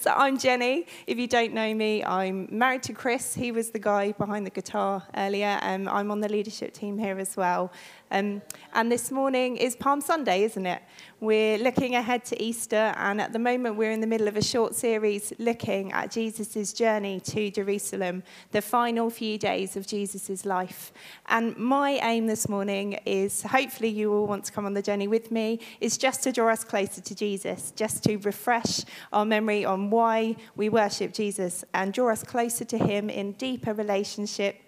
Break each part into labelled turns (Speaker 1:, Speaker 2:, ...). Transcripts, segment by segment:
Speaker 1: so I'm Jenni. If you don't know me, I'm married to Chris. He was the guy behind the guitar earlier. Um, I'm on the leadership team here as well. Um, and this morning is Palm Sunday, isn't it? We're looking ahead to Easter, and at the moment, we're in the middle of a short series looking at Jesus' journey to Jerusalem, the final few days of Jesus' life. And my aim this morning is hopefully you all want to come on the journey with me, is just to draw us closer to Jesus, just to refresh our memory on why we worship Jesus and draw us closer to Him in deeper relationship.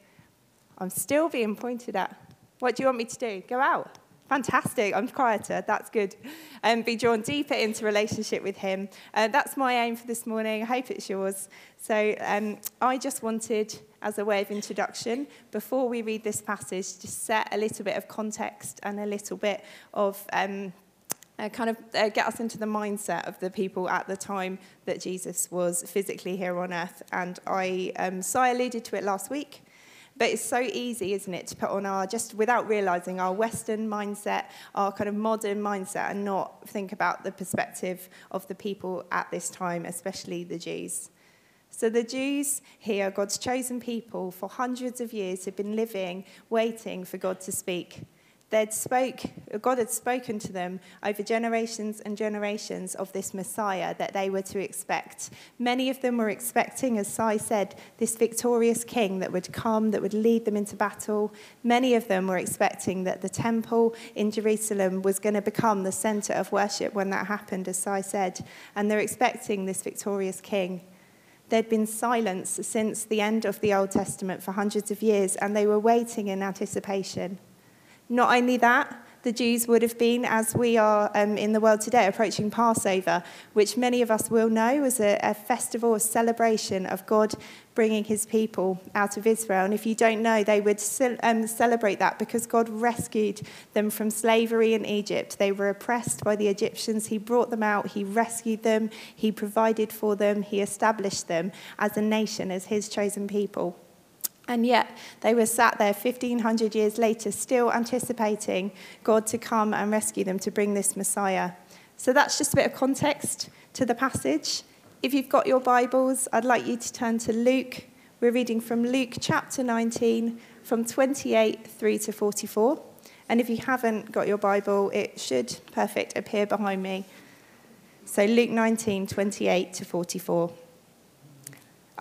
Speaker 1: I'm still being pointed at. What do you want me to do? Go out? Fantastic. I'm quieter. That's good. And um, be drawn deeper into relationship with Him. Uh, that's my aim for this morning. I hope it's yours. So um, I just wanted, as a way of introduction, before we read this passage, to set a little bit of context and a little bit of. Um, uh, kind of uh, get us into the mindset of the people at the time that Jesus was physically here on earth. And I, um, so I alluded to it last week. But it's so easy, isn't it, to put on our, just without realizing, our Western mindset, our kind of modern mindset, and not think about the perspective of the people at this time, especially the Jews. So the Jews here, God's chosen people, for hundreds of years have been living, waiting for God to speak. They'd spoke, God had spoken to them over generations and generations of this Messiah that they were to expect. Many of them were expecting, as Sai said, this victorious king that would come, that would lead them into battle. Many of them were expecting that the temple in Jerusalem was going to become the center of worship when that happened, as Sai said. And they're expecting this victorious king. There'd been silence since the end of the Old Testament for hundreds of years, and they were waiting in anticipation. Not only that, the Jews would have been, as we are um, in the world today, approaching Passover, which many of us will know was a, a festival, a celebration of God bringing his people out of Israel. And if you don't know, they would um, celebrate that because God rescued them from slavery in Egypt. They were oppressed by the Egyptians. He brought them out, He rescued them, He provided for them, He established them as a nation, as His chosen people. And yet they were sat there 1500 years later, still anticipating God to come and rescue them to bring this Messiah. So that's just a bit of context to the passage. If you've got your Bibles, I'd like you to turn to Luke. We're reading from Luke chapter 19, from 28 through to 44. And if you haven't got your Bible, it should, perfect, appear behind me. So Luke 19, 28 to 44.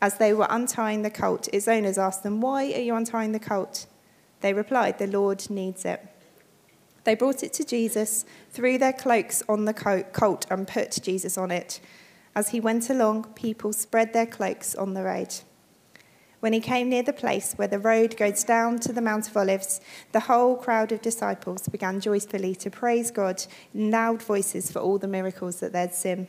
Speaker 1: As they were untying the colt, its owners asked them, Why are you untying the colt? They replied, The Lord needs it. They brought it to Jesus, threw their cloaks on the colt, and put Jesus on it. As he went along, people spread their cloaks on the road. When he came near the place where the road goes down to the Mount of Olives, the whole crowd of disciples began joyfully to praise God in loud voices for all the miracles that they'd seen.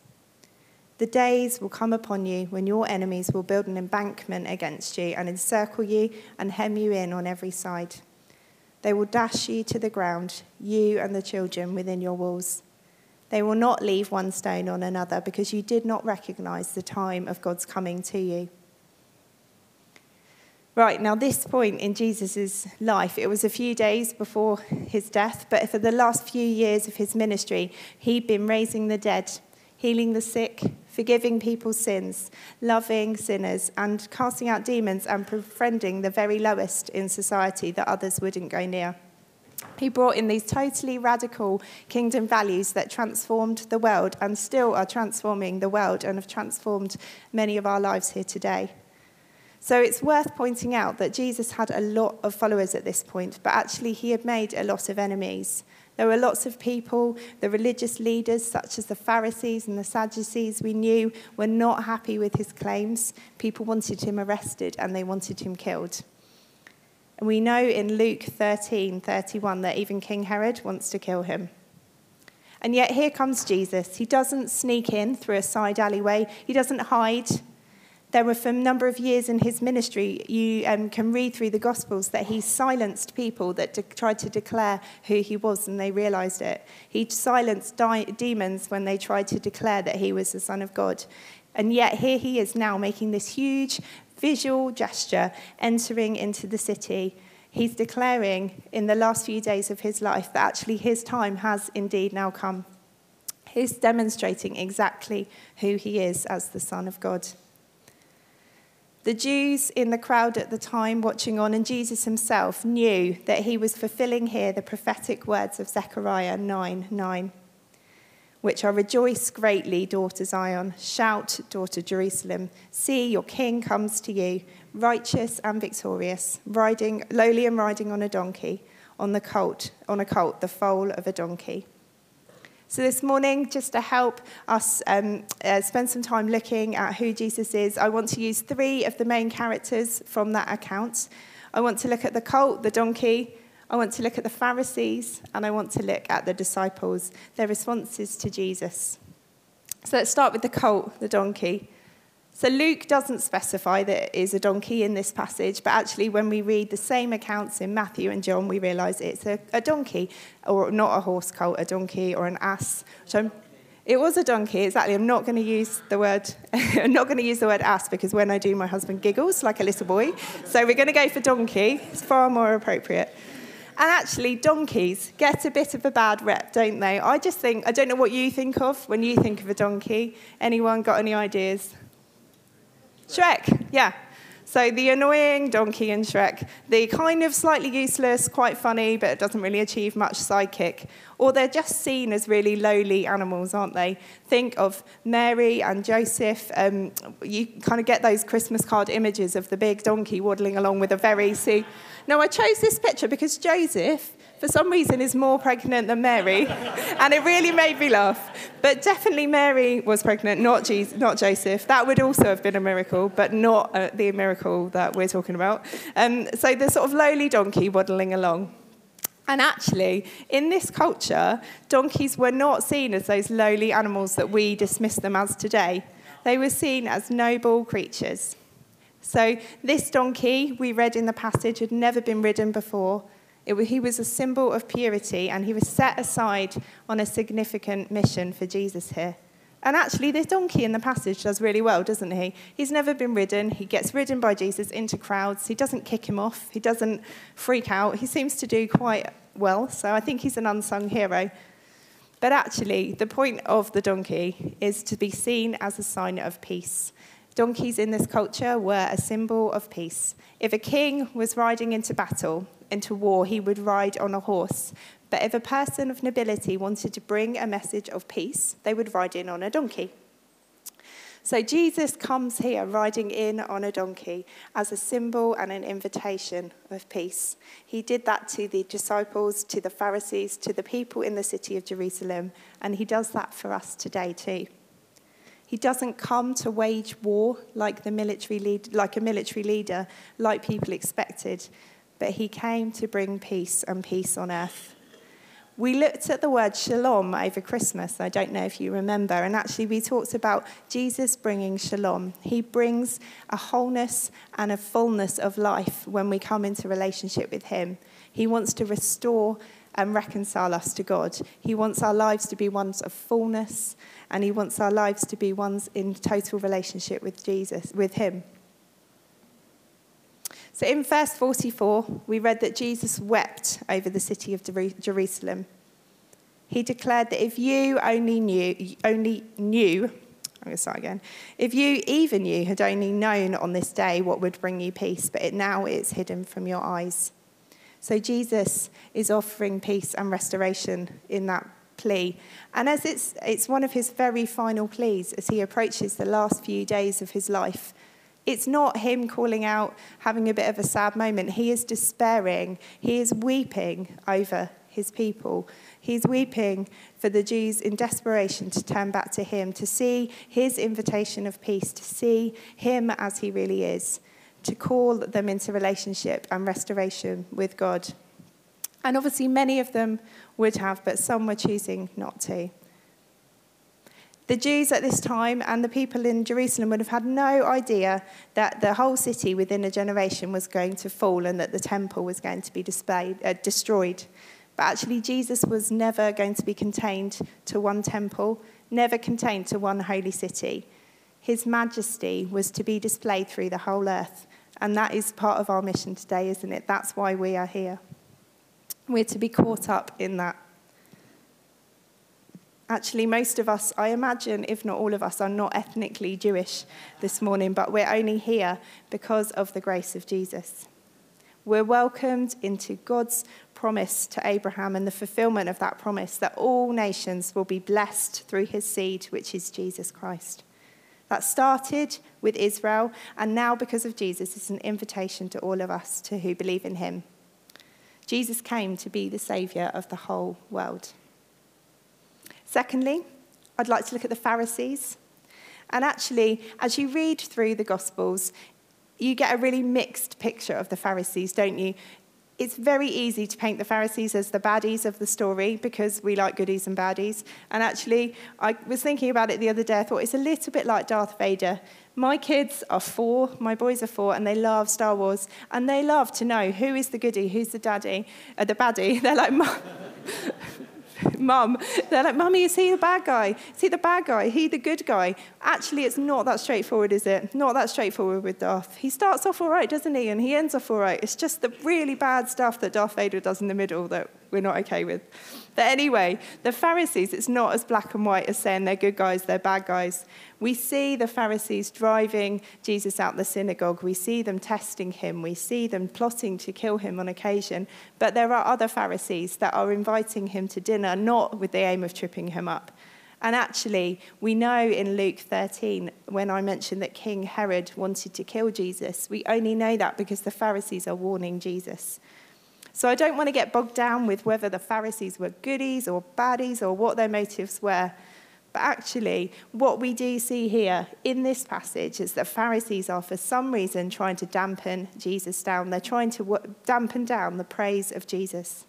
Speaker 1: The days will come upon you when your enemies will build an embankment against you and encircle you and hem you in on every side. They will dash you to the ground, you and the children within your walls. They will not leave one stone on another because you did not recognize the time of God's coming to you. Right, now, this point in Jesus' life, it was a few days before his death, but for the last few years of his ministry, he'd been raising the dead, healing the sick, forgiving people's sins, loving sinners, and casting out demons and befriending the very lowest in society that others wouldn't go near. He brought in these totally radical kingdom values that transformed the world and still are transforming the world and have transformed many of our lives here today. So it's worth pointing out that Jesus had a lot of followers at this point, but actually he had made a lot of enemies. There were lots of people, the religious leaders, such as the Pharisees and the Sadducees, we knew were not happy with his claims. People wanted him arrested and they wanted him killed. And we know in Luke 13 31 that even King Herod wants to kill him. And yet here comes Jesus. He doesn't sneak in through a side alleyway, he doesn't hide. There were, for a number of years in his ministry, you um, can read through the Gospels that he silenced people that de- tried to declare who he was and they realized it. He silenced di- demons when they tried to declare that he was the Son of God. And yet, here he is now making this huge visual gesture entering into the city. He's declaring in the last few days of his life that actually his time has indeed now come. He's demonstrating exactly who he is as the Son of God. The Jews in the crowd at the time watching on, and Jesus himself, knew that he was fulfilling here the prophetic words of Zechariah 9 9, which are Rejoice greatly, daughter Zion. Shout, daughter Jerusalem. See, your king comes to you, righteous and victorious, riding, lowly and riding on a donkey, on the colt, on a colt, the foal of a donkey. So, this morning, just to help us um, uh, spend some time looking at who Jesus is, I want to use three of the main characters from that account. I want to look at the colt, the donkey, I want to look at the Pharisees, and I want to look at the disciples, their responses to Jesus. So, let's start with the colt, the donkey. So Luke doesn't specify that it is a donkey in this passage, but actually, when we read the same accounts in Matthew and John, we realize it's a, a donkey, or not a horse colt, a donkey or an ass. So it was a donkey, exactly. I'm not going to use the word. I'm not going to use the word ass because when I do, my husband giggles like a little boy. So we're going to go for donkey. It's far more appropriate. And actually, donkeys get a bit of a bad rep, don't they? I just think, I don't know what you think of when you think of a donkey. Anyone got any ideas? Shrek, yeah. So the annoying donkey in Shrek, the kind of slightly useless, quite funny, but it doesn't really achieve much sidekick. Or they're just seen as really lowly animals, aren't they? Think of Mary and Joseph. Um, you kind of get those Christmas card images of the big donkey waddling along with a very see. Now I chose this picture because Joseph for some reason is more pregnant than Mary. and it really made me laugh. But definitely Mary was pregnant, not, Jesus, not Joseph. That would also have been a miracle, but not uh, the miracle that we're talking about. Um, so the sort of lowly donkey waddling along. And actually, in this culture, donkeys were not seen as those lowly animals that we dismiss them as today. They were seen as noble creatures. So, this donkey we read in the passage had never been ridden before, he was a symbol of purity, and he was set aside on a significant mission for Jesus here. And actually, this donkey in the passage does really well, doesn't he? He's never been ridden. He gets ridden by Jesus into crowds. He doesn't kick him off. He doesn't freak out. He seems to do quite well. So I think he's an unsung hero. But actually, the point of the donkey is to be seen as a sign of peace. Donkeys in this culture were a symbol of peace. If a king was riding into battle, into war, he would ride on a horse. But if a person of nobility wanted to bring a message of peace, they would ride in on a donkey. So Jesus comes here riding in on a donkey as a symbol and an invitation of peace. He did that to the disciples, to the Pharisees, to the people in the city of Jerusalem, and he does that for us today too. He doesn't come to wage war like, the military lead, like a military leader, like people expected but he came to bring peace and peace on earth. We looked at the word shalom over Christmas. I don't know if you remember. And actually, we talked about Jesus bringing shalom. He brings a wholeness and a fullness of life when we come into relationship with Him. He wants to restore and reconcile us to God. He wants our lives to be ones of fullness, and He wants our lives to be ones in total relationship with Jesus, with Him. So in verse 44, we read that Jesus wept over the city of Jerusalem. He declared that if you only knew, only knew, I'm going to start again. If you, even you, had only known on this day what would bring you peace, but it now is hidden from your eyes. So Jesus is offering peace and restoration in that plea. And as it's, it's one of his very final pleas as he approaches the last few days of his life, it's not him calling out, having a bit of a sad moment. He is despairing. He is weeping over his people. He's weeping for the Jews in desperation to turn back to him, to see his invitation of peace, to see him as he really is, to call them into relationship and restoration with God. And obviously, many of them would have, but some were choosing not to. The Jews at this time and the people in Jerusalem would have had no idea that the whole city within a generation was going to fall and that the temple was going to be displayed, uh, destroyed. But actually, Jesus was never going to be contained to one temple, never contained to one holy city. His majesty was to be displayed through the whole earth. And that is part of our mission today, isn't it? That's why we are here. We're to be caught up in that. Actually, most of us, I imagine, if not all of us, are not ethnically Jewish this morning, but we're only here because of the grace of Jesus. We're welcomed into God's promise to Abraham and the fulfillment of that promise that all nations will be blessed through his seed, which is Jesus Christ. That started with Israel, and now, because of Jesus, it's an invitation to all of us to who believe in him. Jesus came to be the Saviour of the whole world. Secondly, I'd like to look at the Pharisees. And actually, as you read through the Gospels, you get a really mixed picture of the Pharisees, don't you? It's very easy to paint the Pharisees as the baddies of the story because we like goodies and baddies. And actually, I was thinking about it the other day. I thought it's a little bit like Darth Vader. My kids are four, my boys are four, and they love Star Wars. And they love to know who is the goody, who's the daddy, uh, the baddie. They're like, mum. They're like, Mummy, is he the bad guy? Is he the bad guy? He the good guy? Actually, it's not that straightforward, is it? Not that straightforward with Darth. He starts off all right, doesn't he? And he ends off all right. It's just the really bad stuff that Darth Vader does in the middle that we're not okay with. But anyway, the Pharisees, it's not as black and white as saying they're good guys, they're bad guys. We see the Pharisees driving Jesus out the synagogue. We see them testing him. We see them plotting to kill him on occasion. But there are other Pharisees that are inviting him to dinner, not with the aim of tripping him up. And actually, we know in Luke 13, when I mentioned that King Herod wanted to kill Jesus, we only know that because the Pharisees are warning Jesus. So I don't want to get bogged down with whether the Pharisees were goodies or baddies or what their motives were. But actually, what we do see here in this passage is that Pharisees are, for some reason, trying to dampen Jesus down. They're trying to dampen down the praise of Jesus.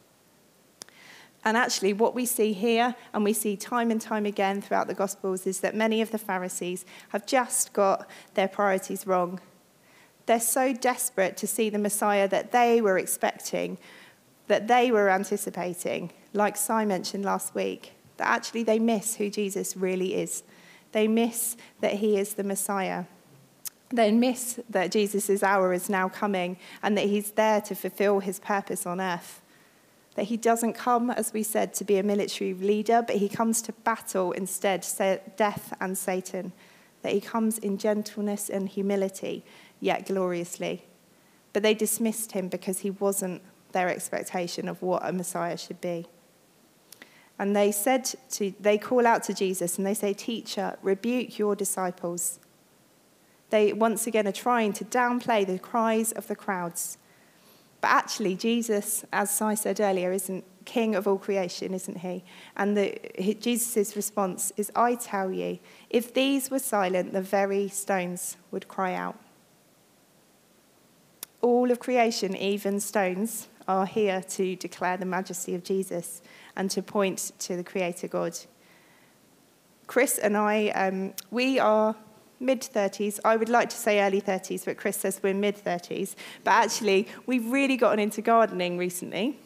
Speaker 1: And actually, what we see here, and we see time and time again throughout the Gospels, is that many of the Pharisees have just got their priorities wrong. They're so desperate to see the Messiah that they were expecting, that they were anticipating, like Si mentioned last week, that actually they miss who Jesus really is. They miss that he is the Messiah. They miss that Jesus' hour is now coming and that he's there to fulfill his purpose on earth. That he doesn't come, as we said, to be a military leader, but he comes to battle instead death and Satan. That he comes in gentleness and humility yet gloriously. But they dismissed him because he wasn't their expectation of what a Messiah should be. And they said to, they call out to Jesus and they say, Teacher, rebuke your disciples. They once again are trying to downplay the cries of the crowds. But actually, Jesus, as I said earlier, isn't king of all creation, isn't he? And Jesus' response is, I tell you, if these were silent, the very stones would cry out all of creation, even stones, are here to declare the majesty of Jesus and to point to the Creator God. Chris and I, um, we are mid 30s. I would like to say early 30s, but Chris says we're mid 30s. But actually, we've really gotten into gardening recently.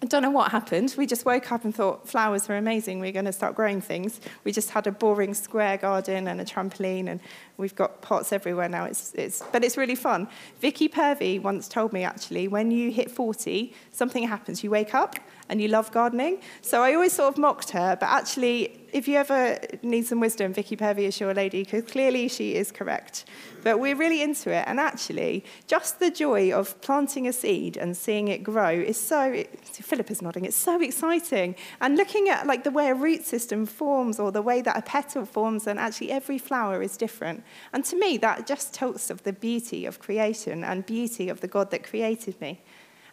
Speaker 1: I don't know what happened. We just woke up and thought flowers were amazing. We're going to start growing things. We just had a boring square garden and a trampoline, and we've got pots everywhere now. It's, it's, but it's really fun. Vicky Purvey once told me actually, when you hit 40, something happens. You wake up and you love gardening. So I always sort of mocked her, but actually, if you ever need some wisdom, Vicky Purvey is your lady, because clearly she is correct. But we're really into it, and actually, just the joy of planting a seed and seeing it grow is so. Philip is nodding. It's so exciting, and looking at like the way a root system forms, or the way that a petal forms, and actually every flower is different. And to me, that just tells of the beauty of creation and beauty of the God that created me.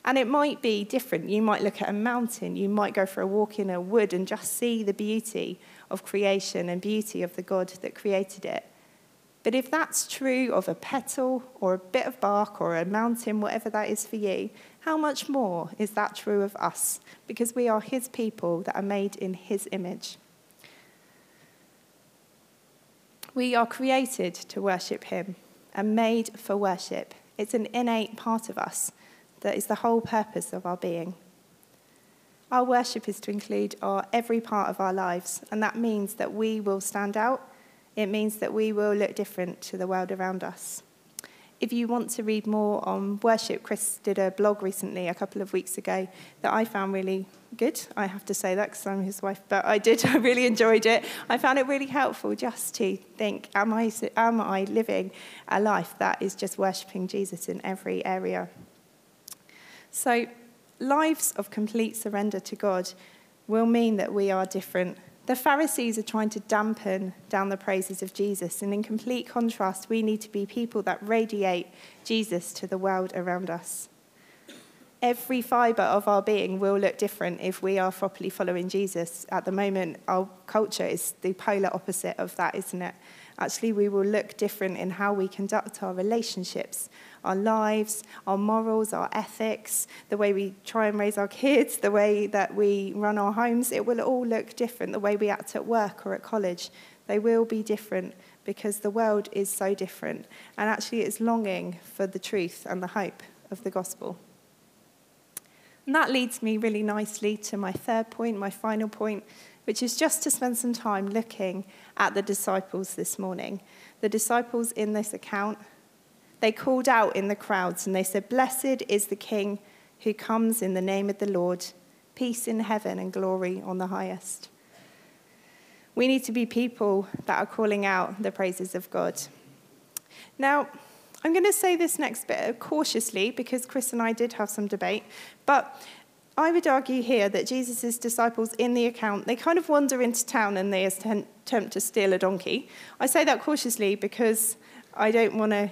Speaker 1: And it might be different. You might look at a mountain, you might go for a walk in a wood and just see the beauty of creation and beauty of the God that created it. But if that's true of a petal or a bit of bark or a mountain, whatever that is for you, how much more is that true of us? Because we are His people that are made in His image. We are created to worship Him and made for worship. It's an innate part of us that is the whole purpose of our being. Our worship is to include our, every part of our lives, and that means that we will stand out. It means that we will look different to the world around us. If you want to read more on worship, Chris did a blog recently, a couple of weeks ago, that I found really good. I have to say that because I'm his wife, but I did. I really enjoyed it. I found it really helpful just to think: Am I am I living a life that is just worshiping Jesus in every area so, lives of complete surrender to God will mean that we are different. The Pharisees are trying to dampen down the praises of Jesus, and in complete contrast, we need to be people that radiate Jesus to the world around us. Every fibre of our being will look different if we are properly following Jesus. At the moment, our culture is the polar opposite of that, isn't it? Actually, we will look different in how we conduct our relationships, our lives, our morals, our ethics, the way we try and raise our kids, the way that we run our homes. It will all look different. The way we act at work or at college, they will be different because the world is so different. And actually, it's longing for the truth and the hope of the gospel. And that leads me really nicely to my third point, my final point, which is just to spend some time looking at the disciples this morning. The disciples in this account, they called out in the crowds and they said, Blessed is the King who comes in the name of the Lord, peace in heaven and glory on the highest. We need to be people that are calling out the praises of God. Now, I'm going to say this next bit cautiously because Chris and I did have some debate, but I would argue here that Jesus' disciples in the account, they kind of wander into town and they attempt to steal a donkey. I say that cautiously because I don't want to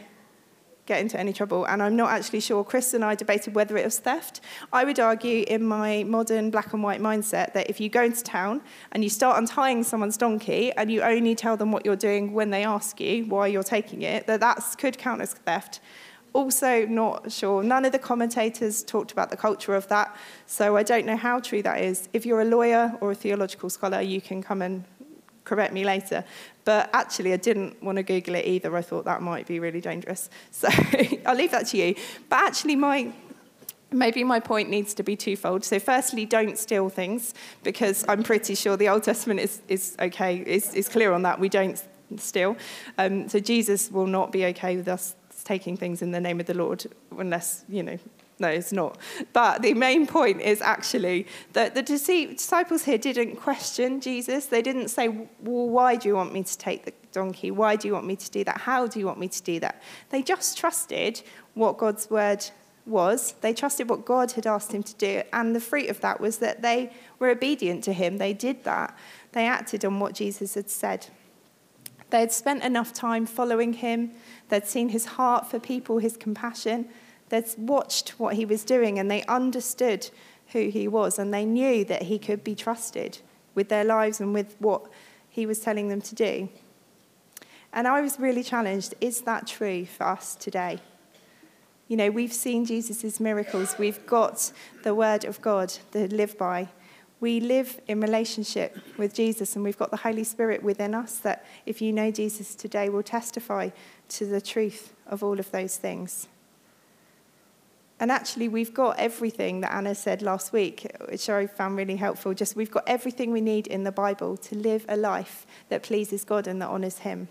Speaker 1: get into any trouble, and I'm not actually sure. Chris and I debated whether it was theft. I would argue, in my modern black and white mindset, that if you go into town and you start untying someone's donkey and you only tell them what you're doing when they ask you why you're taking it, that that could count as theft also not sure. None of the commentators talked about the culture of that, so I don't know how true that is. If you're a lawyer or a theological scholar, you can come and correct me later. But actually, I didn't want to Google it either. I thought that might be really dangerous. So I'll leave that to you. But actually, my maybe my point needs to be twofold. So, firstly, don't steal things, because I'm pretty sure the Old Testament is, is okay, is, is clear on that. We don't steal. Um, so, Jesus will not be okay with us taking things in the name of the Lord, unless, you know, no, it's not. But the main point is actually that the disciples here didn't question Jesus. They didn't say, Well, why do you want me to take the donkey? Why do you want me to do that? How do you want me to do that? They just trusted what God's word was. They trusted what God had asked him to do. And the fruit of that was that they were obedient to him. They did that. They acted on what Jesus had said. They had spent enough time following him. They'd seen his heart for people, his compassion. They'd watched what he was doing and they understood who he was and they knew that he could be trusted with their lives and with what he was telling them to do. And I was really challenged is that true for us today? You know, we've seen Jesus' miracles, we've got the word of God to live by. We live in relationship with Jesus, and we've got the Holy Spirit within us that, if you know Jesus today, will testify to the truth of all of those things. And actually, we've got everything that Anna said last week, which I found really helpful. Just we've got everything we need in the Bible to live a life that pleases God and that honours Him.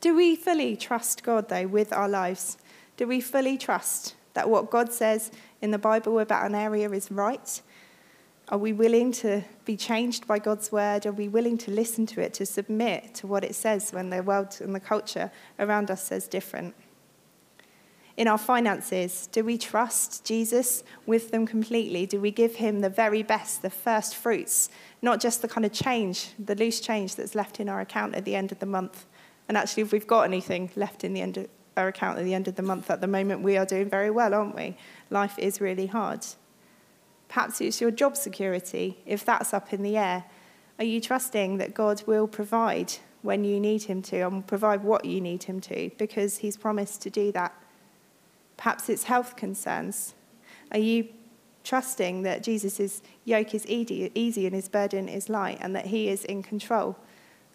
Speaker 1: Do we fully trust God, though, with our lives? Do we fully trust that what God says in the Bible about an area is right? Are we willing to be changed by God's word? Are we willing to listen to it, to submit to what it says when the world and the culture around us says different? In our finances, do we trust Jesus with them completely? Do we give him the very best, the first fruits, not just the kind of change, the loose change that's left in our account at the end of the month? And actually, if we've got anything left in the end of our account at the end of the month at the moment, we are doing very well, aren't we? Life is really hard. Perhaps it's your job security, if that's up in the air. Are you trusting that God will provide when you need Him to and provide what you need Him to because He's promised to do that? Perhaps it's health concerns. Are you trusting that Jesus' yoke is easy and his burden is light and that he is in control?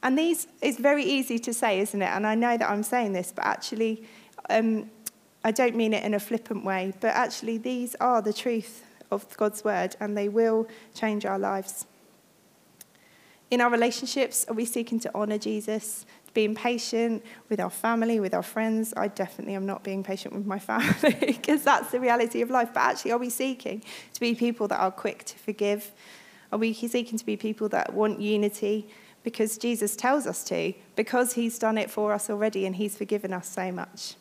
Speaker 1: And these is very easy to say, isn't it? And I know that I'm saying this, but actually, um, I don't mean it in a flippant way, but actually, these are the truth of God's word and they will change our lives. In our relationships, are we seeking to honor Jesus? Being patient with our family, with our friends. I definitely am not being patient with my family because that's the reality of life. But actually, are we seeking to be people that are quick to forgive? Are we seeking to be people that want unity? Because Jesus tells us to, because he's done it for us already and he's forgiven us so much.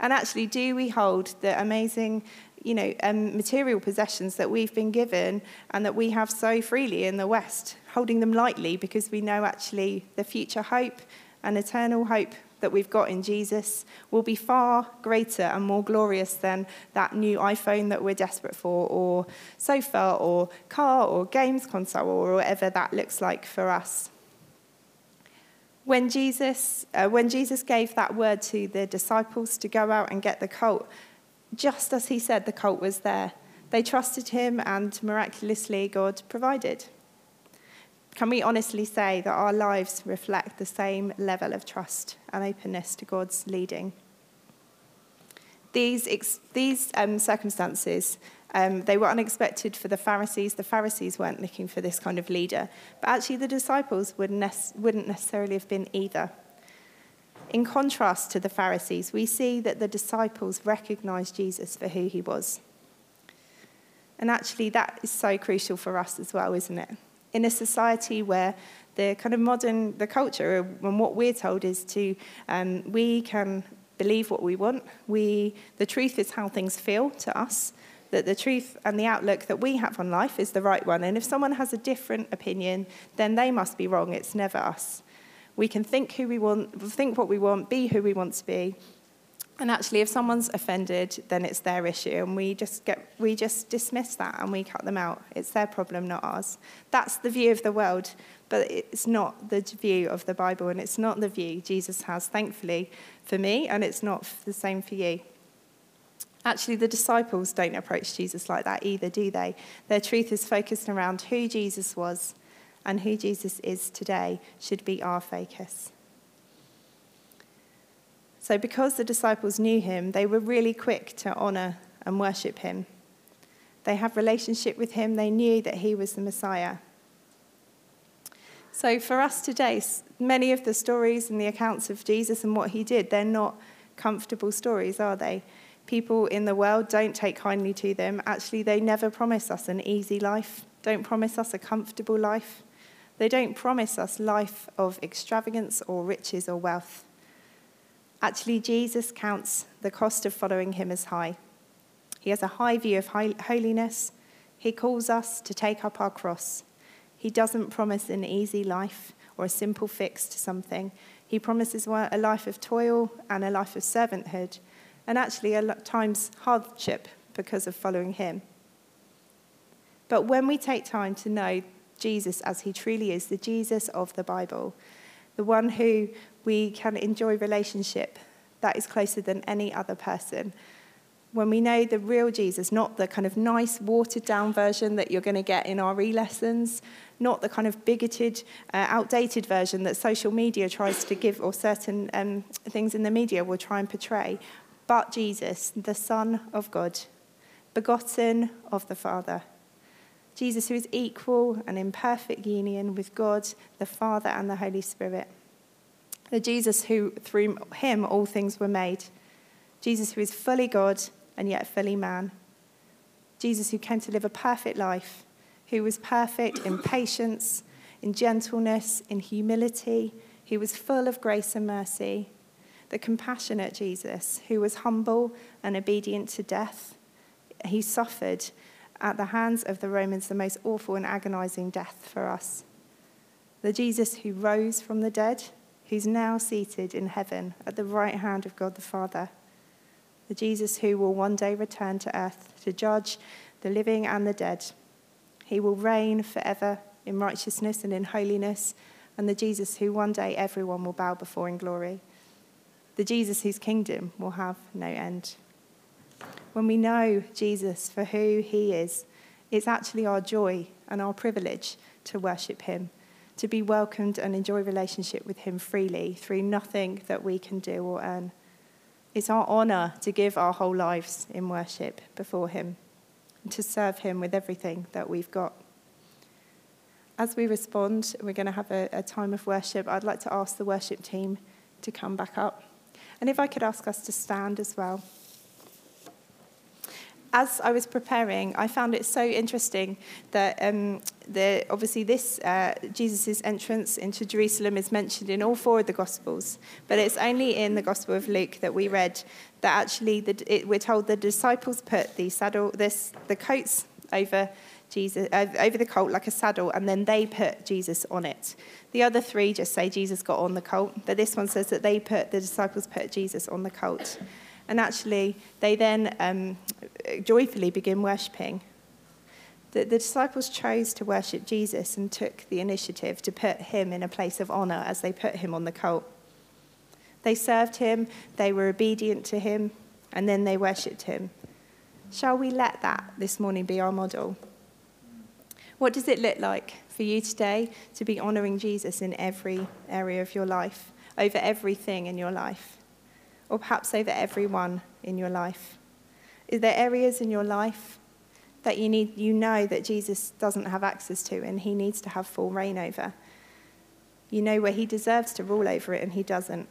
Speaker 1: And actually, do we hold the amazing you know, um, material possessions that we've been given and that we have so freely in the West, holding them lightly because we know actually the future hope and eternal hope that we've got in Jesus will be far greater and more glorious than that new iPhone that we're desperate for, or sofa, or car, or games console, or whatever that looks like for us. When Jesus, uh, when Jesus gave that word to the disciples to go out and get the colt, just as he said, the colt was there. They trusted him, and miraculously, God provided. Can we honestly say that our lives reflect the same level of trust and openness to God's leading? These, these um, circumstances, um, they were unexpected for the Pharisees. The Pharisees weren't looking for this kind of leader, but actually the disciples wouldn't, ne- wouldn't necessarily have been either. In contrast to the Pharisees, we see that the disciples recognized Jesus for who he was. And actually, that is so crucial for us as well, isn't it? In a society where the kind of modern, the culture, and what we're told is to, um, we can believe what we want. We, the truth is how things feel to us, that the truth and the outlook that we have on life is the right one. And if someone has a different opinion, then they must be wrong. It's never us. We can think who we want, think what we want, be who we want to be. And actually, if someone's offended, then it's their issue, and we just get we just dismiss that and we cut them out. It's their problem, not ours. That's the view of the world, but it's not the view of the Bible, and it's not the view Jesus has, thankfully, for me, and it's not the same for you. Actually, the disciples don't approach Jesus like that either, do they? Their truth is focused around who Jesus was and who Jesus is today should be our focus. So, because the disciples knew him, they were really quick to honor and worship him. They have relationship with him, they knew that he was the Messiah. So, for us today, many of the stories and the accounts of Jesus and what he did, they're not comfortable stories, are they? People in the world don't take kindly to them. Actually, they never promise us an easy life, don't promise us a comfortable life. They don't promise us life of extravagance or riches or wealth. Actually, Jesus counts the cost of following him as high. He has a high view of holiness. He calls us to take up our cross. He doesn't promise an easy life or a simple fix to something. He promises a life of toil and a life of servanthood, and actually, at times, hardship because of following him. But when we take time to know Jesus as he truly is, the Jesus of the Bible, the one who we can enjoy relationship that is closer than any other person. When we know the real Jesus, not the kind of nice, watered down version that you're going to get in our e lessons, not the kind of bigoted, uh, outdated version that social media tries to give, or certain um, things in the media will try and portray, but Jesus, the Son of God, begotten of the Father. Jesus, who is equal and in perfect union with God, the Father, and the Holy Spirit. The Jesus who, through him, all things were made. Jesus, who is fully God and yet fully man. Jesus, who came to live a perfect life, who was perfect in patience, in gentleness, in humility, who was full of grace and mercy. The compassionate Jesus, who was humble and obedient to death. He suffered at the hands of the Romans the most awful and agonizing death for us. The Jesus who rose from the dead, who's now seated in heaven at the right hand of God the Father. The Jesus who will one day return to earth to judge the living and the dead. He will reign forever in righteousness and in holiness, and the Jesus who one day everyone will bow before in glory. The Jesus whose kingdom will have no end. When we know Jesus for who he is, it's actually our joy and our privilege to worship him, to be welcomed and enjoy relationship with him freely through nothing that we can do or earn. It's our honour to give our whole lives in worship before him and to serve him with everything that we've got. As we respond, we're going to have a, a time of worship. I'd like to ask the worship team to come back up. And if I could ask us to stand as well as I was preparing, I found it so interesting that um, the, obviously this uh, Jesus' entrance into Jerusalem is mentioned in all four of the Gospels, but it's only in the Gospel of Luke that we read that actually the, it, we're told the disciples put the saddle, this, the coats over Jesus uh, over the colt like a saddle, and then they put Jesus on it. The other three just say Jesus got on the colt, but this one says that they put the disciples put Jesus on the colt. And actually, they then um, joyfully begin worshipping. The, the disciples chose to worship Jesus and took the initiative to put him in a place of honor as they put him on the colt. They served him, they were obedient to him, and then they worshipped him. Shall we let that this morning be our model? What does it look like for you today to be honoring Jesus in every area of your life, over everything in your life? Or perhaps over everyone in your life? Is there areas in your life that you need you know that Jesus doesn't have access to and he needs to have full reign over? You know where he deserves to rule over it and he doesn't.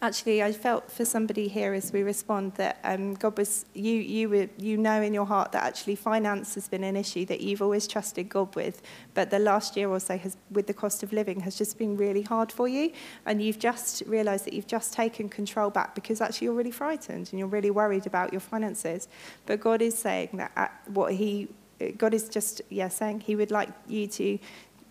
Speaker 1: Actually, I felt for somebody here as we respond that um, God was, you, you, were, you know in your heart that actually finance has been an issue that you've always trusted God with, but the last year or so has, with the cost of living has just been really hard for you, and you've just realised that you've just taken control back because actually you're really frightened and you're really worried about your finances. But God is saying that what He, God is just, yeah, saying He would like you to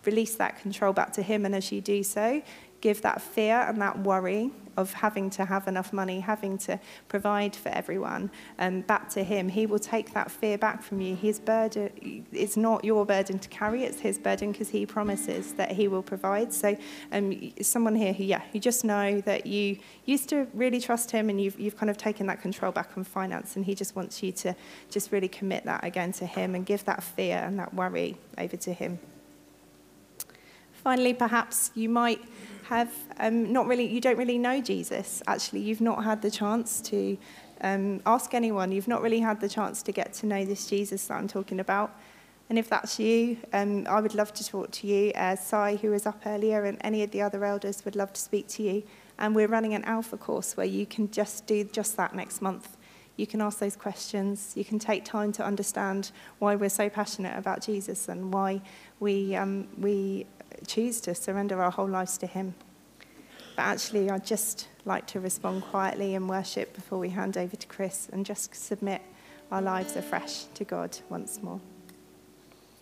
Speaker 1: release that control back to Him, and as you do so, give that fear and that worry of having to have enough money, having to provide for everyone, um, back to Him. He will take that fear back from you. His burden, it's not your burden to carry, it's His burden because He promises that He will provide. So, um, someone here who, yeah, you just know that you used to really trust Him and you've, you've kind of taken that control back on finance, and He just wants you to just really commit that again to Him and give that fear and that worry over to Him. Finally, perhaps you might have um, not really, you don't really know Jesus, actually. You've not had the chance to um, ask anyone. You've not really had the chance to get to know this Jesus that I'm talking about. And if that's you, um, I would love to talk to you. Uh, Sai, who was up earlier, and any of the other elders would love to speak to you. And we're running an alpha course where you can just do just that next month. You can ask those questions. You can take time to understand why we're so passionate about Jesus and why we, um, we choose to surrender our whole lives to Him. But actually, I'd just like to respond quietly in worship before we hand over to Chris and just submit our lives afresh to God once more.